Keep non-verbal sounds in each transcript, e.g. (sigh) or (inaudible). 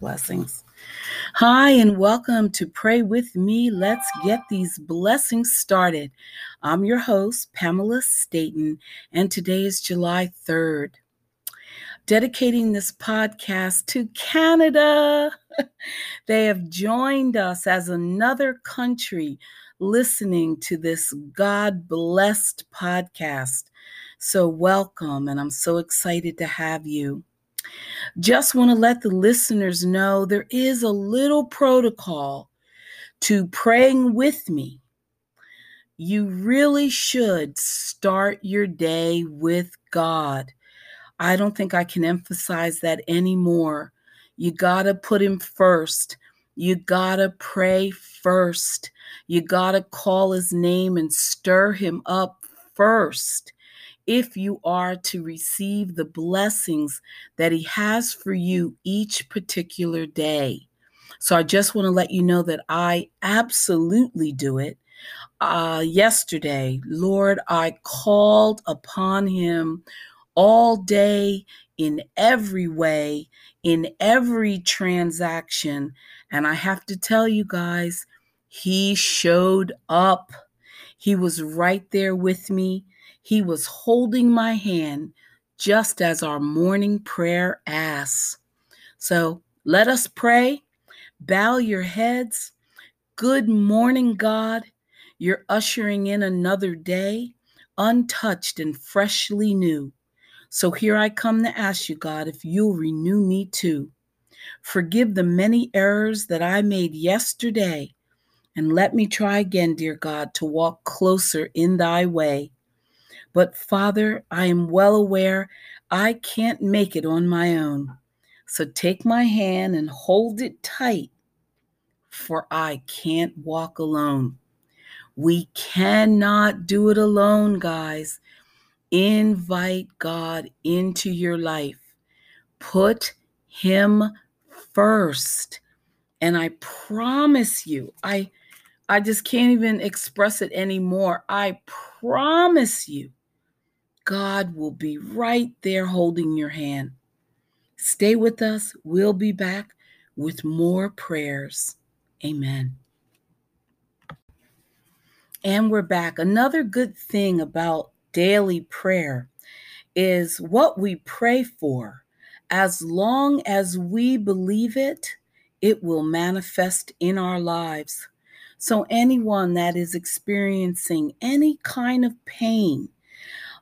Blessings. Hi, and welcome to Pray With Me. Let's get these blessings started. I'm your host, Pamela Staten, and today is July 3rd. Dedicating this podcast to Canada. (laughs) they have joined us as another country listening to this God blessed podcast. So, welcome, and I'm so excited to have you. Just want to let the listeners know there is a little protocol to praying with me. You really should start your day with God. I don't think I can emphasize that anymore. You got to put Him first. You got to pray first. You got to call His name and stir Him up first if you are to receive the blessings that He has for you each particular day. So I just want to let you know that I absolutely do it. Uh, yesterday, Lord, I called upon Him all day in every way, in every transaction. And I have to tell you guys, He showed up. He was right there with me. He was holding my hand just as our morning prayer asks. So let us pray. Bow your heads. Good morning, God. You're ushering in another day, untouched and freshly new. So here I come to ask you, God, if you'll renew me too. Forgive the many errors that I made yesterday, and let me try again, dear God, to walk closer in thy way. But Father, I am well aware I can't make it on my own. So take my hand and hold it tight, for I can't walk alone. We cannot do it alone, guys. Invite God into your life. Put Him first. And I promise you, I I just can't even express it anymore. I promise you God will be right there holding your hand. Stay with us. We'll be back with more prayers. Amen. And we're back. Another good thing about daily prayer is what we pray for. As long as we believe it, it will manifest in our lives. So, anyone that is experiencing any kind of pain,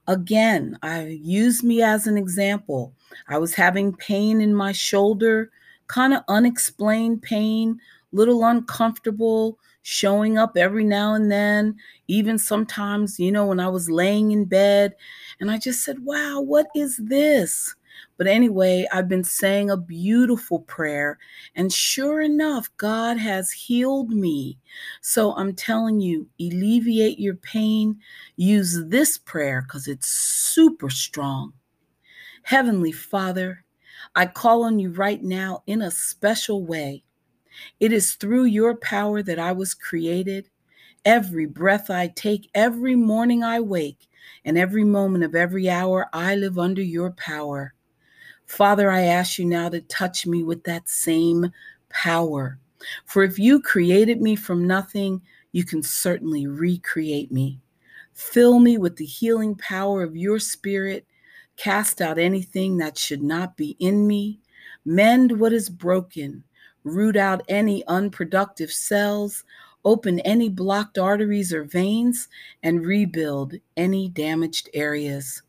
Again, I use me as an example. I was having pain in my shoulder, kind of unexplained pain, little uncomfortable, showing up every now and then, even sometimes, you know, when I was laying in bed. And I just said, wow, what is this? But anyway, I've been saying a beautiful prayer, and sure enough, God has healed me. So I'm telling you, alleviate your pain. Use this prayer because it's super strong. Heavenly Father, I call on you right now in a special way. It is through your power that I was created. Every breath I take, every morning I wake, and every moment of every hour I live under your power. Father, I ask you now to touch me with that same power. For if you created me from nothing, you can certainly recreate me. Fill me with the healing power of your spirit. Cast out anything that should not be in me. Mend what is broken. Root out any unproductive cells. Open any blocked arteries or veins and rebuild any damaged areas.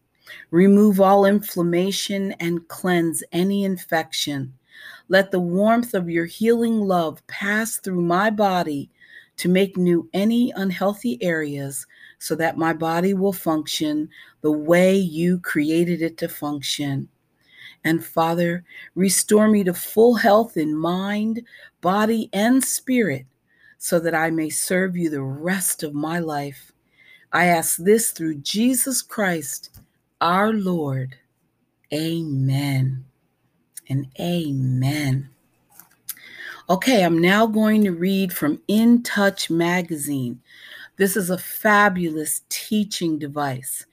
Remove all inflammation and cleanse any infection. Let the warmth of your healing love pass through my body to make new any unhealthy areas so that my body will function the way you created it to function. And Father, restore me to full health in mind, body, and spirit so that I may serve you the rest of my life. I ask this through Jesus Christ our Lord. Amen and amen. Okay, I'm now going to read from In Touch magazine. This is a fabulous teaching device.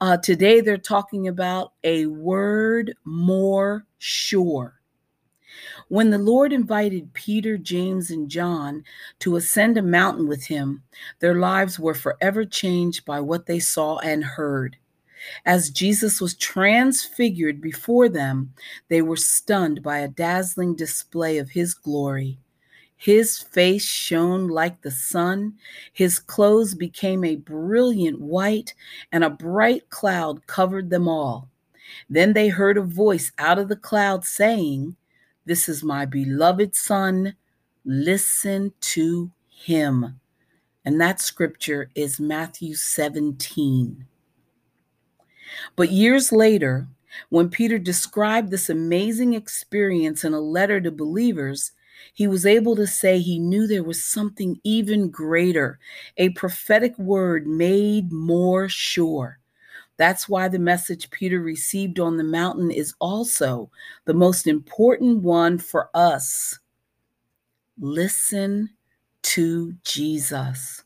Uh, today, they're talking about a word more sure. When the Lord invited Peter, James, and John to ascend a mountain with him, their lives were forever changed by what they saw and heard. As Jesus was transfigured before them, they were stunned by a dazzling display of his glory. His face shone like the sun, his clothes became a brilliant white, and a bright cloud covered them all. Then they heard a voice out of the cloud saying, this is my beloved son. Listen to him. And that scripture is Matthew 17. But years later, when Peter described this amazing experience in a letter to believers, he was able to say he knew there was something even greater, a prophetic word made more sure. That's why the message Peter received on the mountain is also the most important one for us. Listen to Jesus.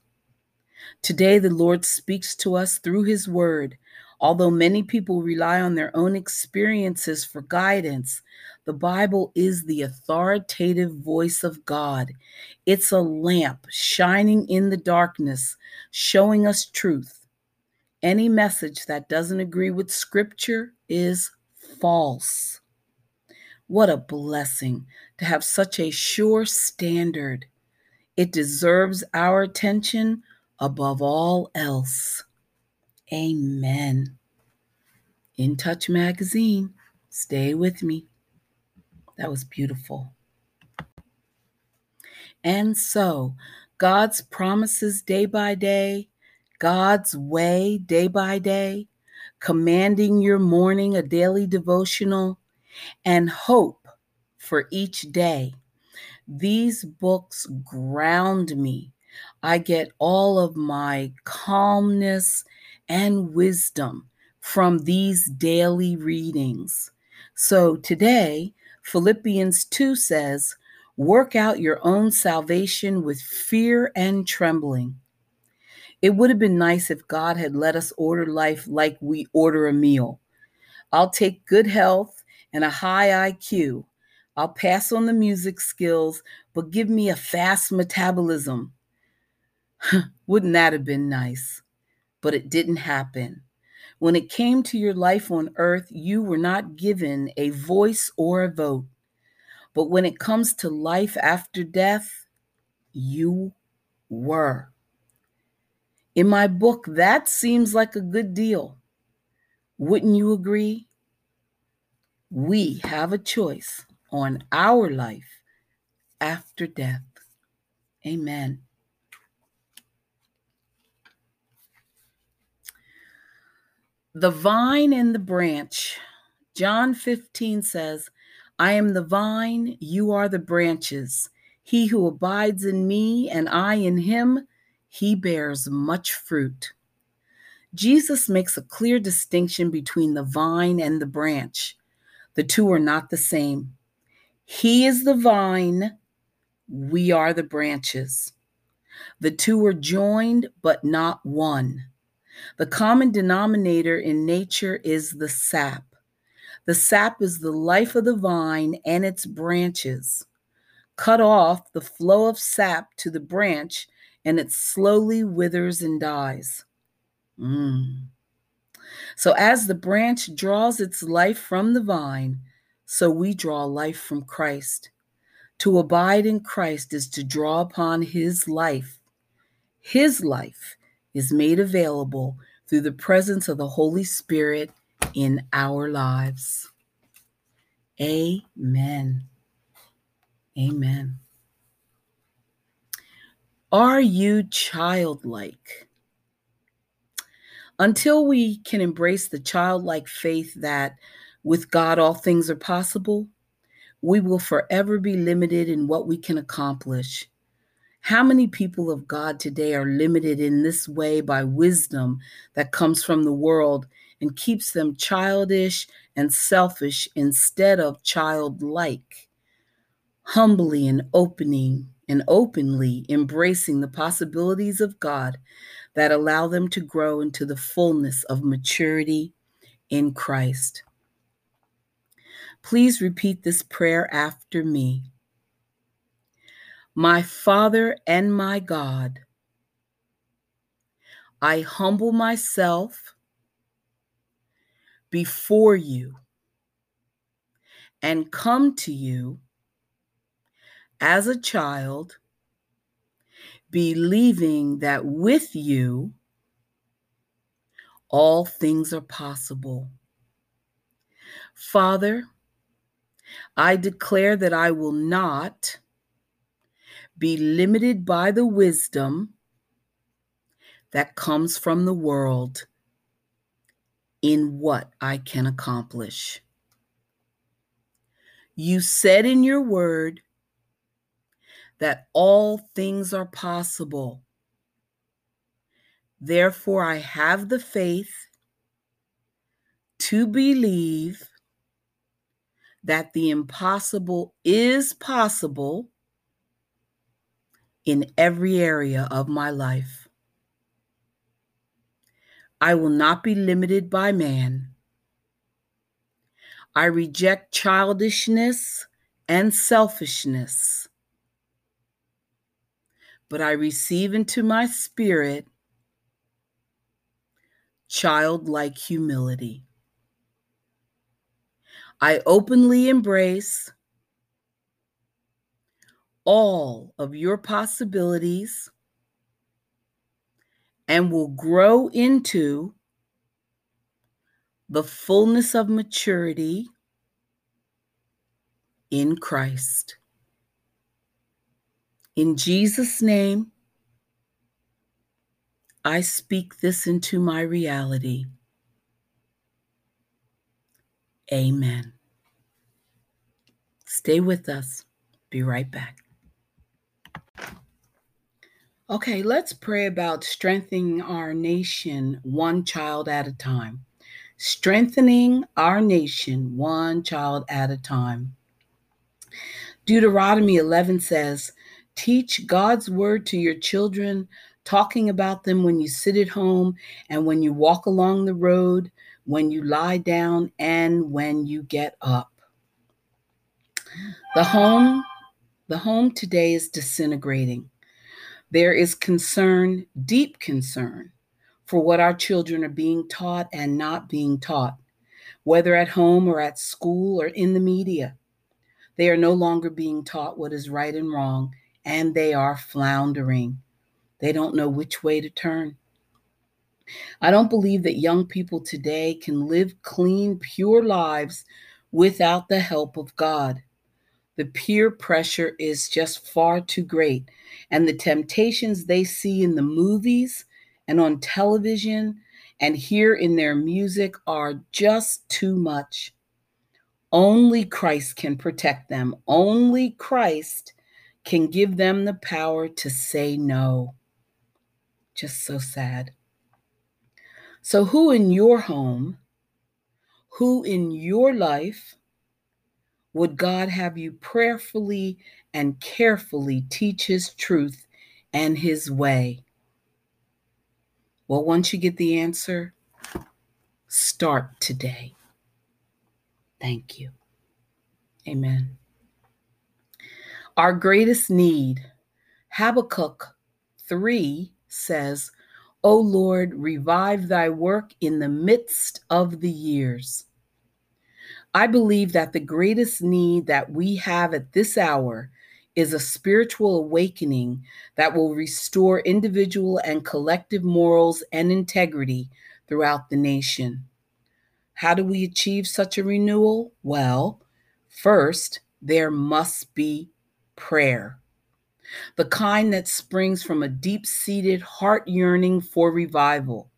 Today, the Lord speaks to us through his word. Although many people rely on their own experiences for guidance, the Bible is the authoritative voice of God. It's a lamp shining in the darkness, showing us truth any message that doesn't agree with Scripture is false. What a blessing to have such a sure standard. It deserves our attention above all else. Amen. In Touch Magazine, stay with me. That was beautiful. And so, God's promises day by day God's way day by day, commanding your morning a daily devotional, and hope for each day. These books ground me. I get all of my calmness and wisdom from these daily readings. So today, Philippians 2 says, Work out your own salvation with fear and trembling. It would have been nice if God had let us order life like we order a meal. I'll take good health and a high IQ. I'll pass on the music skills, but give me a fast metabolism. (laughs) Wouldn't that have been nice? But it didn't happen. When it came to your life on earth, you were not given a voice or a vote. But when it comes to life after death, you were. In my book, that seems like a good deal. Wouldn't you agree? We have a choice on our life after death. Amen. The vine and the branch. John 15 says, I am the vine, you are the branches. He who abides in me and I in him, he bears much fruit. Jesus makes a clear distinction between the vine and the branch. The two are not the same. He is the vine, we are the branches. The two are joined, but not one. The common denominator in nature is the sap. The sap is the life of the vine and its branches. Cut off the flow of sap to the branch, and it slowly withers and dies. Mm. So, as the branch draws its life from the vine, so we draw life from Christ. To abide in Christ is to draw upon his life. His life is made available through the presence of the Holy Spirit in our lives. Amen. Amen. Are you childlike? Until we can embrace the childlike faith that with God all things are possible, we will forever be limited in what we can accomplish. How many people of God today are limited in this way by wisdom that comes from the world and keeps them childish and selfish instead of childlike? Humbly and opening and openly embracing the possibilities of God that allow them to grow into the fullness of maturity in Christ. Please repeat this prayer after me. My Father and my God, I humble myself before you and come to you as a child, believing that with you all things are possible. Father, I declare that I will not be limited by the wisdom that comes from the world in what I can accomplish. You said in your word that all things are possible. Therefore, I have the faith to believe that the impossible is possible in every area of my life. I will not be limited by man. I reject childishness and selfishness, but I receive into my spirit childlike humility. I openly embrace all of your possibilities and will grow into the fullness of maturity in Christ. In Jesus' name, I speak this into my reality. Amen. Stay with us. Be right back. Okay, let's pray about strengthening our nation one child at a time. Strengthening our nation one child at a time. Deuteronomy 11 says, Teach God's word to your children, talking about them when you sit at home and when you walk along the road, when you lie down, and when you get up. The home, the home today is disintegrating. There is concern, deep concern, for what our children are being taught and not being taught, whether at home or at school or in the media. They are no longer being taught what is right and wrong, and they are floundering. They don't know which way to turn. I don't believe that young people today can live clean, pure lives without the help of God. The peer pressure is just far too great, and the temptations they see in the movies and on television and hear in their music are just too much. Only Christ can protect them. Only Christ can give them the power to say no. Just so sad. So, who in your home, who in your life would God have you prayerfully and carefully teach His truth and His way? Well, once you get the answer, start today. Thank you. Amen. Our greatest need, Habakkuk 3 says, O Lord, revive thy work in the midst of the years. I believe that the greatest need that we have at this hour is a spiritual awakening that will restore individual and collective morals and integrity throughout the nation. How do we achieve such a renewal? Well, first, there must be prayer, the kind that springs from a deep seated heart yearning for revival.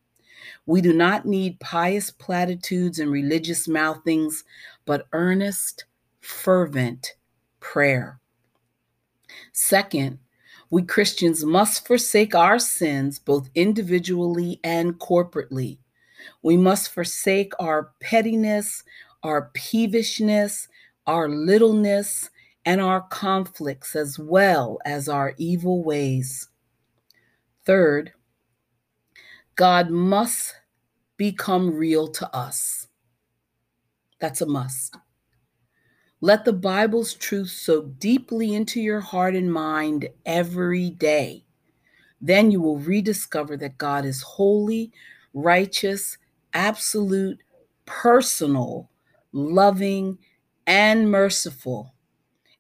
We do not need pious platitudes and religious mouthings, but earnest, fervent prayer. Second, we Christians must forsake our sins both individually and corporately. We must forsake our pettiness, our peevishness, our littleness, and our conflicts, as well as our evil ways. Third, God must become real to us. That's a must. Let the Bible's truth soak deeply into your heart and mind every day. Then you will rediscover that God is holy, righteous, absolute, personal, loving, and merciful.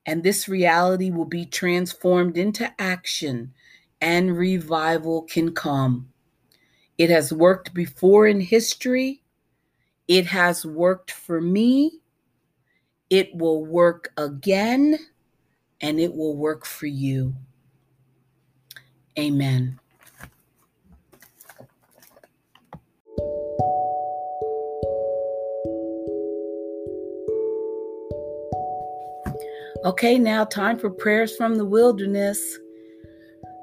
And this reality will be transformed into action, and revival can come. It has worked before in history. It has worked for me. It will work again, and it will work for you. Amen. Okay, now time for prayers from the wilderness.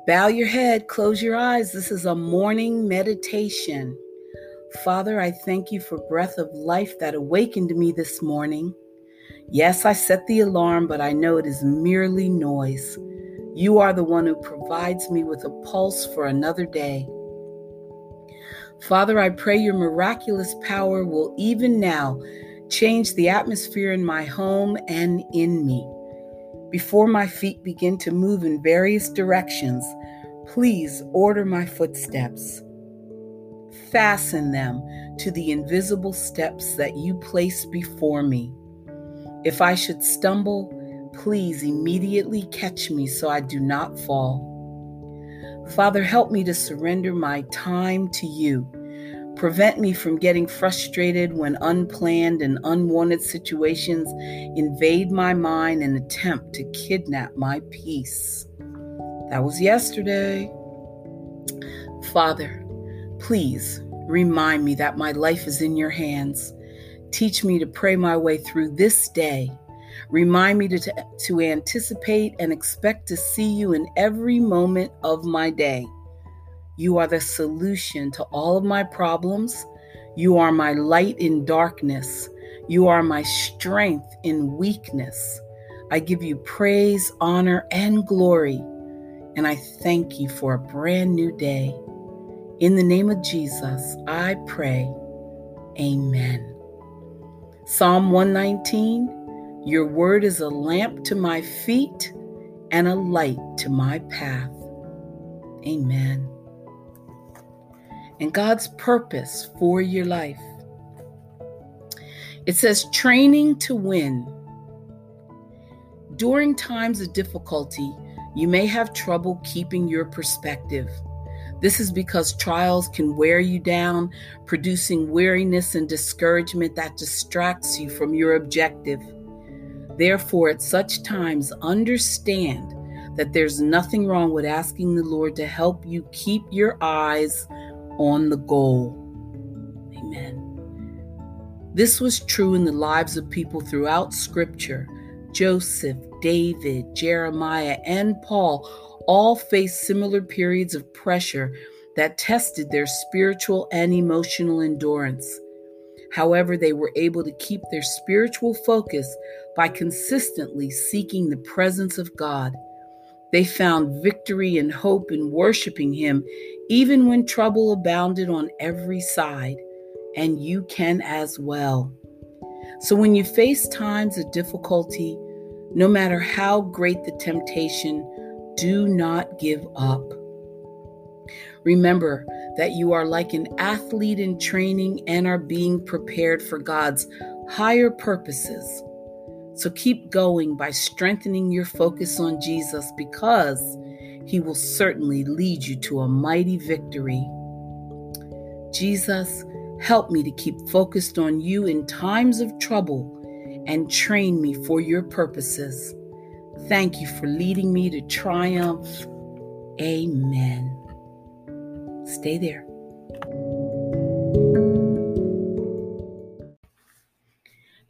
Bow your head, close your eyes. This is a morning meditation. Father, I thank you for breath of life that awakened me this morning. Yes, I set the alarm, but I know it is merely noise. You are the one who provides me with a pulse for another day. Father, I pray your miraculous power will even now change the atmosphere in my home and in me. Before my feet begin to move in various directions, please order my footsteps. Fasten them to the invisible steps that you place before me. If I should stumble, please immediately catch me so I do not fall. Father, help me to surrender my time to you Prevent me from getting frustrated when unplanned and unwanted situations invade my mind and attempt to kidnap my peace. That was yesterday. Father, please remind me that my life is in your hands. Teach me to pray my way through this day. Remind me to, to anticipate and expect to see you in every moment of my day. You are the solution to all of my problems. You are my light in darkness. You are my strength in weakness. I give you praise, honor, and glory. And I thank you for a brand new day. In the name of Jesus, I pray. Amen. Psalm 119 Your word is a lamp to my feet and a light to my path. Amen and God's purpose for your life. It says training to win. During times of difficulty, you may have trouble keeping your perspective. This is because trials can wear you down, producing weariness and discouragement that distracts you from your objective. Therefore, at such times, understand that there's nothing wrong with asking the Lord to help you keep your eyes on the goal. Amen. This was true in the lives of people throughout Scripture. Joseph, David, Jeremiah, and Paul all faced similar periods of pressure that tested their spiritual and emotional endurance. However, they were able to keep their spiritual focus by consistently seeking the presence of God. They found victory and hope in worshiping Him, even when trouble abounded on every side, and you can as well. So, when you face times of difficulty, no matter how great the temptation, do not give up. Remember that you are like an athlete in training and are being prepared for God's higher purposes. So keep going by strengthening your focus on Jesus because he will certainly lead you to a mighty victory. Jesus, help me to keep focused on you in times of trouble and train me for your purposes. Thank you for leading me to triumph. Amen. Stay there.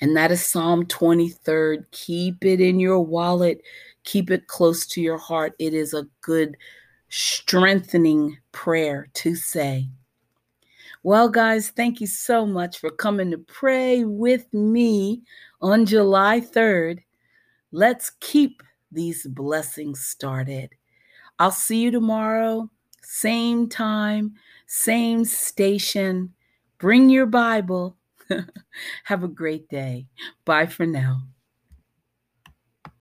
And that is Psalm 23rd. Keep it in your wallet, keep it close to your heart. It is a good, strengthening prayer to say. Well, guys, thank you so much for coming to pray with me on July 3rd. Let's keep these blessings started. I'll see you tomorrow, same time, same station. Bring your Bible. (laughs) Have a great day. Bye for now.